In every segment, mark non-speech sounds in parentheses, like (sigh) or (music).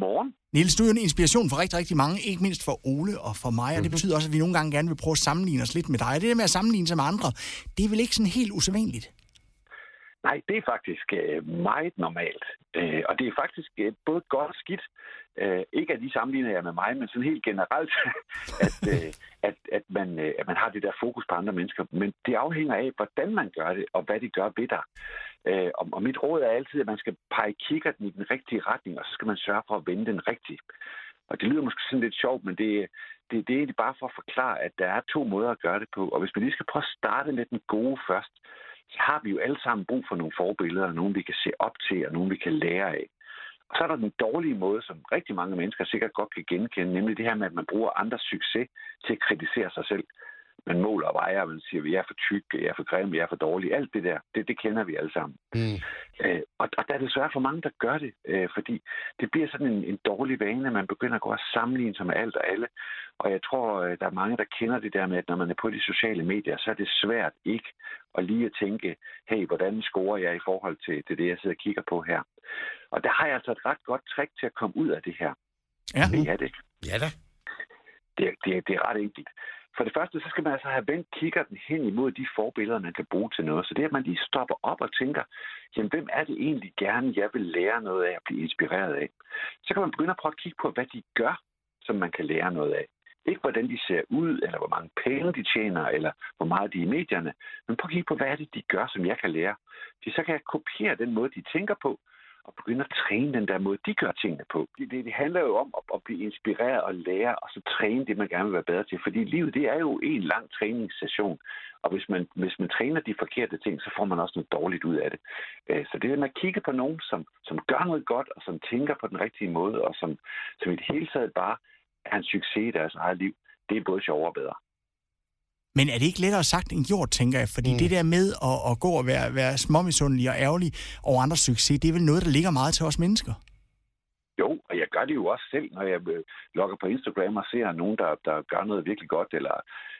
Godmorgen. Niels, du er jo en inspiration for rigtig, rigtig mange, ikke mindst for Ole og for mig, og det Mhm. betyder også, at vi nogle gange gerne vil prøve at sammenligne os lidt med dig. Og det der med at sammenligne sig med andre, det er vel ikke sådan helt usædvanligt? Nej, det er faktisk øh, meget normalt. Øh, og det er faktisk øh, både godt og skidt. Øh, ikke at de sammenligner jer med mig, men sådan helt generelt, (laughs) at, øh, at, at, man, øh, at man har det der fokus på andre mennesker. Men det afhænger af, hvordan man gør det, og hvad de gør ved dig. Øh, og, og mit råd er altid, at man skal pege kikkerten i den rigtige retning, og så skal man sørge for at vende den rigtigt. Og det lyder måske sådan lidt sjovt, men det, det, det er egentlig bare for at forklare, at der er to måder at gøre det på. Og hvis man lige skal prøve at starte med den gode først, så har vi jo alle sammen brug for nogle forbilleder, nogen vi kan se op til, og nogen vi kan lære af. Og så er der den dårlige måde, som rigtig mange mennesker sikkert godt kan genkende, nemlig det her med, at man bruger andres succes til at kritisere sig selv. Man måler og vejer, og man siger, at jeg er for tyk, jeg er for grim, jeg er for dårlig. Alt det der, det, det kender vi alle sammen. Mm. Øh, og, og der er desværre for mange, der gør det, øh, fordi det bliver sådan en, en dårlig vane, at man begynder at gå og sammenligne sig med alt og alle. Og jeg tror, øh, der er mange, der kender det der med, at når man er på de sociale medier, så er det svært ikke at lige at tænke, hey, hvordan scorer jeg i forhold til, til det, jeg sidder og kigger på her. Og der har jeg altså et ret godt trick til at komme ud af det her. Ja. Det er det. Ja da. Det, det, det er ret enkelt. For det første, så skal man altså have vendt kikkerten hen imod de forbilleder, man kan bruge til noget. Så det er, at man lige stopper op og tænker, jamen, hvem er det egentlig gerne, jeg vil lære noget af at blive inspireret af? Så kan man begynde at prøve at kigge på, hvad de gør, som man kan lære noget af. Ikke hvordan de ser ud, eller hvor mange penge de tjener, eller hvor meget de er i medierne. Men prøv at kigge på, hvad er det, de gør, som jeg kan lære. Fordi så kan jeg kopiere den måde, de tænker på, og begynde at træne den der måde, de gør tingene på. Det, det, det handler jo om at, at blive inspireret og lære, og så træne det, man gerne vil være bedre til. Fordi livet, det er jo en lang træningssession. Og hvis man, hvis man træner de forkerte ting, så får man også noget dårligt ud af det. Øh, så det er med at kigge på nogen, som, som gør noget godt, og som tænker på den rigtige måde, og som, som i det hele taget bare er en succes i deres eget liv, det er både sjovere og bedre. Men er det ikke lettere sagt end gjort, tænker jeg? Fordi mm. det der med at, at gå og være, være småmisundelig og ærgerlig over andres succes, det er vel noget, der ligger meget til os mennesker? Jo, og jeg gør det jo også selv, når jeg øh, logger på Instagram og ser nogen, der, der gør noget virkelig godt. Eller,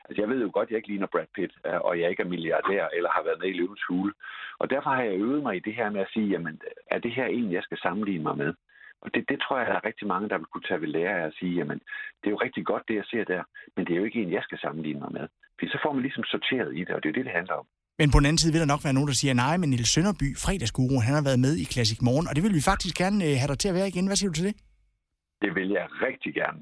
altså jeg ved jo godt, at jeg ikke ligner Brad Pitt, øh, og jeg ikke er milliardær eller har været med i løvens hule. Og derfor har jeg øvet mig i det her med at sige, jamen, er det her en, jeg skal sammenligne mig med? Og det, det tror jeg, der er rigtig mange, der vil kunne tage ved lære af at sige, jamen, det er jo rigtig godt, det jeg ser der, men det er jo ikke en, jeg skal sammenligne mig med. Fordi så får man ligesom sorteret i det, og det er jo det, det handler om. Men på den anden side vil der nok være nogen, der siger, nej, men Niels Sønderby, fredagsguru, han har været med i Classic Morgen, og det vil vi faktisk gerne øh, have dig til at være igen. Hvad siger du til det? Det vil jeg rigtig gerne.